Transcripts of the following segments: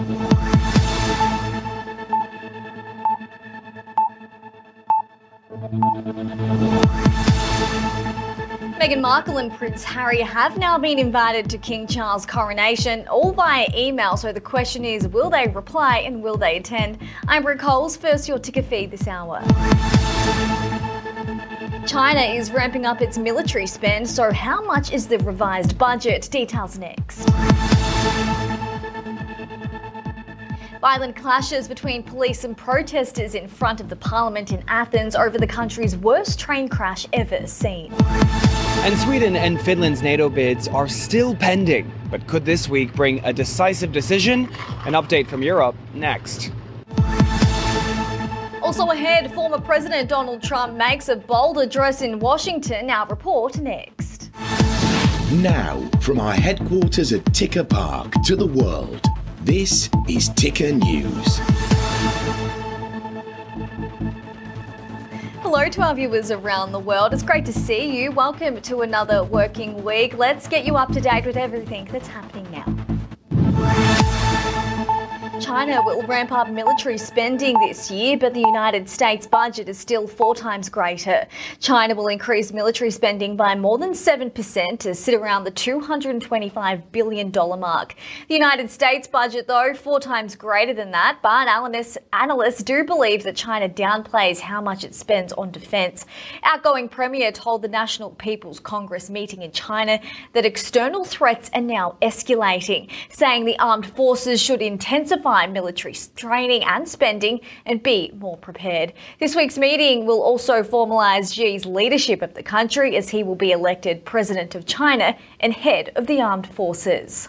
Meghan Markle and Prince Harry have now been invited to King Charles' coronation, all via email. So the question is will they reply and will they attend? I'm Brooke Coles. First, your ticker feed this hour. China is ramping up its military spend, so how much is the revised budget? Details next. Violent clashes between police and protesters in front of the parliament in Athens over the country's worst train crash ever seen. And Sweden and Finland's NATO bids are still pending. But could this week bring a decisive decision? An update from Europe next. Also ahead, former President Donald Trump makes a bold address in Washington. Our report next. Now, from our headquarters at Ticker Park to the world, this is Ticker News. Hello to our viewers around the world. It's great to see you. Welcome to another working week. Let's get you up to date with everything that's happening now. China will ramp up military spending this year, but the United States budget is still four times greater. China will increase military spending by more than 7% to sit around the $225 billion mark. The United States budget, though, four times greater than that, but analysts, analysts do believe that China downplays how much it spends on defence. Outgoing Premier told the National People's Congress meeting in China that external threats are now escalating, saying the armed forces should intensify military training and spending and be more prepared. This week's meeting will also formalise Xi's leadership of the country as he will be elected president of China and head of the armed forces.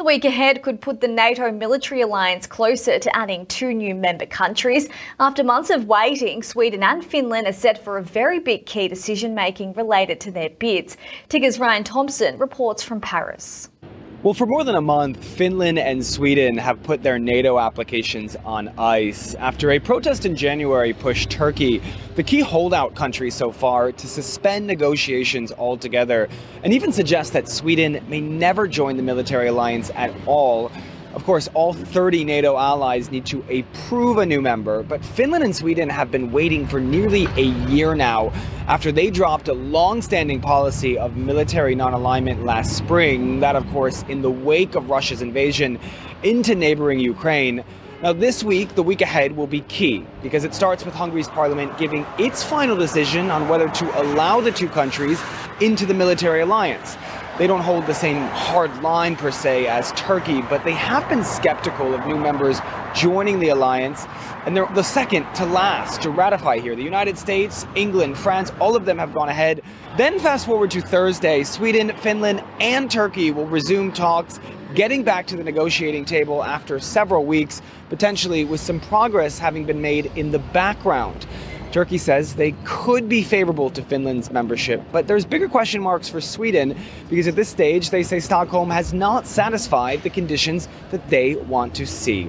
The week ahead could put the NATO military alliance closer to adding two new member countries. After months of waiting, Sweden and Finland are set for a very big key decision making related to their bids. Ticker's Ryan Thompson reports from Paris. Well, for more than a month, Finland and Sweden have put their NATO applications on ice after a protest in January pushed Turkey, the key holdout country so far, to suspend negotiations altogether and even suggest that Sweden may never join the military alliance at all. Of course, all 30 NATO allies need to approve a new member, but Finland and Sweden have been waiting for nearly a year now after they dropped a long standing policy of military non alignment last spring. That, of course, in the wake of Russia's invasion into neighboring Ukraine. Now, this week, the week ahead, will be key because it starts with Hungary's parliament giving its final decision on whether to allow the two countries into the military alliance. They don't hold the same hard line per se as Turkey, but they have been skeptical of new members joining the alliance. And they're the second to last to ratify here. The United States, England, France, all of them have gone ahead. Then, fast forward to Thursday, Sweden, Finland, and Turkey will resume talks, getting back to the negotiating table after several weeks, potentially with some progress having been made in the background. Turkey says they could be favorable to Finland's membership, but there's bigger question marks for Sweden because at this stage they say Stockholm has not satisfied the conditions that they want to see.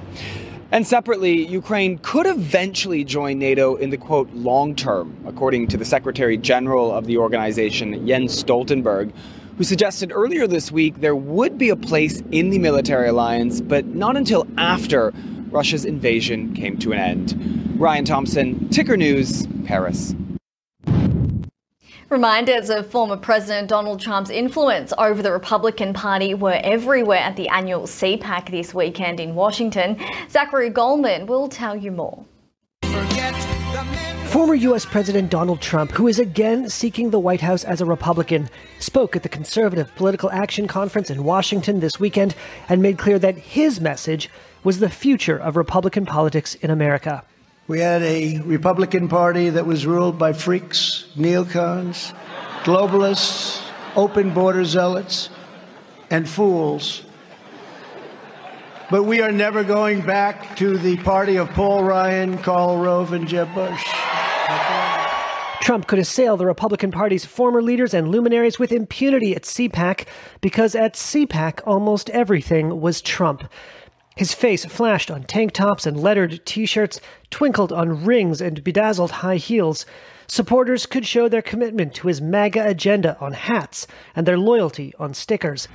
And separately, Ukraine could eventually join NATO in the quote long term, according to the Secretary General of the organization, Jens Stoltenberg, who suggested earlier this week there would be a place in the military alliance, but not until after Russia's invasion came to an end. Ryan Thompson, Ticker News, Paris. Reminders of former President Donald Trump's influence over the Republican Party were everywhere at the annual CPAC this weekend in Washington. Zachary Goldman will tell you more. Former U.S. President Donald Trump, who is again seeking the White House as a Republican, spoke at the Conservative Political Action Conference in Washington this weekend and made clear that his message was the future of Republican politics in America. We had a Republican Party that was ruled by freaks, neocons, globalists, open border zealots, and fools. But we are never going back to the party of Paul Ryan, Karl Rove, and Jeb Bush. Trump could assail the Republican Party's former leaders and luminaries with impunity at CPAC because at CPAC almost everything was Trump. His face flashed on tank tops and lettered t shirts, twinkled on rings and bedazzled high heels. Supporters could show their commitment to his MAGA agenda on hats and their loyalty on stickers.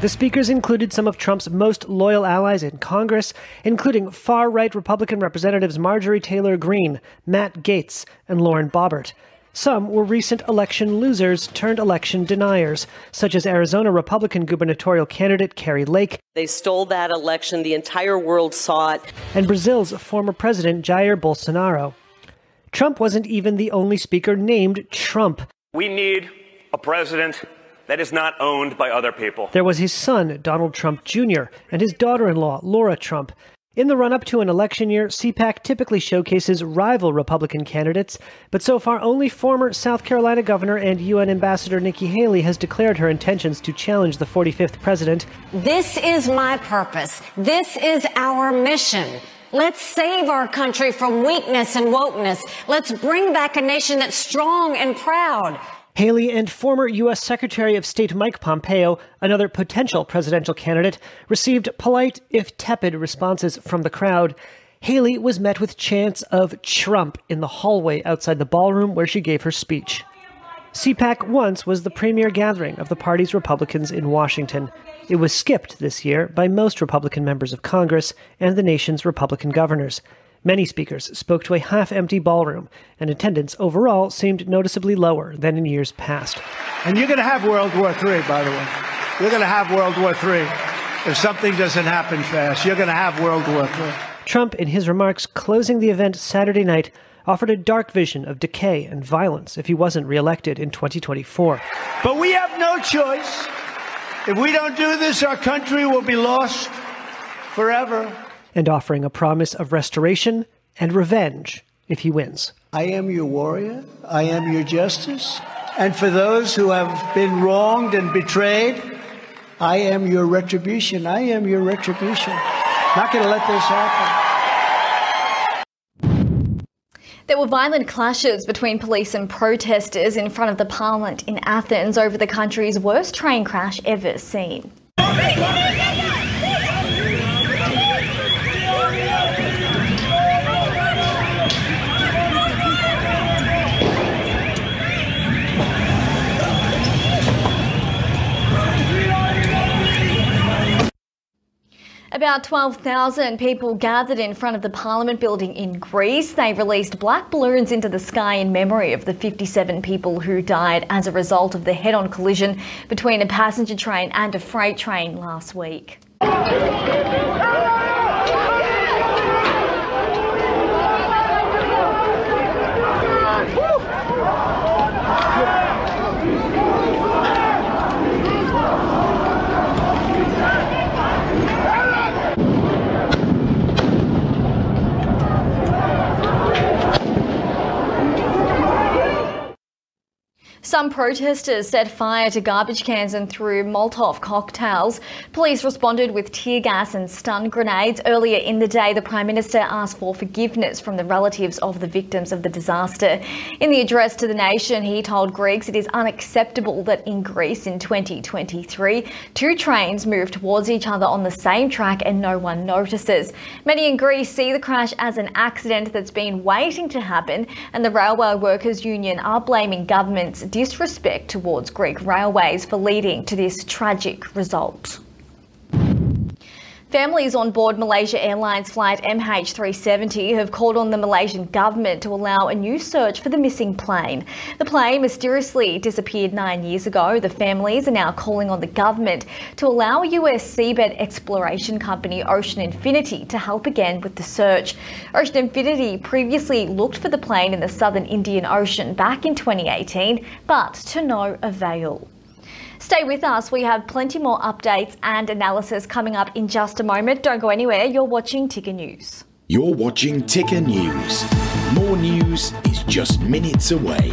The speakers included some of Trump's most loyal allies in Congress, including far right Republican Representatives Marjorie Taylor Greene, Matt Gaetz, and Lauren Boebert. Some were recent election losers turned election deniers, such as Arizona Republican gubernatorial candidate Kari Lake. They stole that election. The entire world saw it. And Brazil's former president Jair Bolsonaro. Trump wasn't even the only speaker named Trump. We need a president that is not owned by other people. There was his son, Donald Trump Jr., and his daughter in law, Laura Trump. In the run up to an election year, CPAC typically showcases rival Republican candidates, but so far only former South Carolina Governor and UN Ambassador Nikki Haley has declared her intentions to challenge the 45th president. This is my purpose. This is our mission. Let's save our country from weakness and wokeness. Let's bring back a nation that's strong and proud. Haley and former U.S. Secretary of State Mike Pompeo, another potential presidential candidate, received polite, if tepid, responses from the crowd. Haley was met with chants of Trump in the hallway outside the ballroom where she gave her speech. CPAC once was the premier gathering of the party's Republicans in Washington. It was skipped this year by most Republican members of Congress and the nation's Republican governors. Many speakers spoke to a half empty ballroom, and attendance overall seemed noticeably lower than in years past. And you're going to have World War III, by the way. You're going to have World War III. If something doesn't happen fast, you're going to have World War III. Trump, in his remarks closing the event Saturday night, offered a dark vision of decay and violence if he wasn't reelected in 2024. But we have no choice. If we don't do this, our country will be lost forever and offering a promise of restoration and revenge if he wins. I am your warrior. I am your justice. And for those who have been wronged and betrayed, I am your retribution. I am your retribution. Not going to let this happen. There were violent clashes between police and protesters in front of the parliament in Athens over the country's worst train crash ever seen. About 12,000 people gathered in front of the Parliament building in Greece. They released black balloons into the sky in memory of the 57 people who died as a result of the head on collision between a passenger train and a freight train last week. Some protesters set fire to garbage cans and threw Molotov cocktails. Police responded with tear gas and stun grenades. Earlier in the day, the Prime Minister asked for forgiveness from the relatives of the victims of the disaster. In the address to the nation, he told Greeks it is unacceptable that in Greece in 2023, two trains move towards each other on the same track and no one notices. Many in Greece see the crash as an accident that's been waiting to happen, and the Railway Workers Union are blaming governments disrespect towards Greek railways for leading to this tragic result. Families on board Malaysia Airlines flight MH370 have called on the Malaysian government to allow a new search for the missing plane. The plane mysteriously disappeared nine years ago. The families are now calling on the government to allow US seabed exploration company Ocean Infinity to help again with the search. Ocean Infinity previously looked for the plane in the southern Indian Ocean back in 2018, but to no avail. Stay with us. We have plenty more updates and analysis coming up in just a moment. Don't go anywhere. You're watching Ticker News. You're watching Ticker News. More news is just minutes away.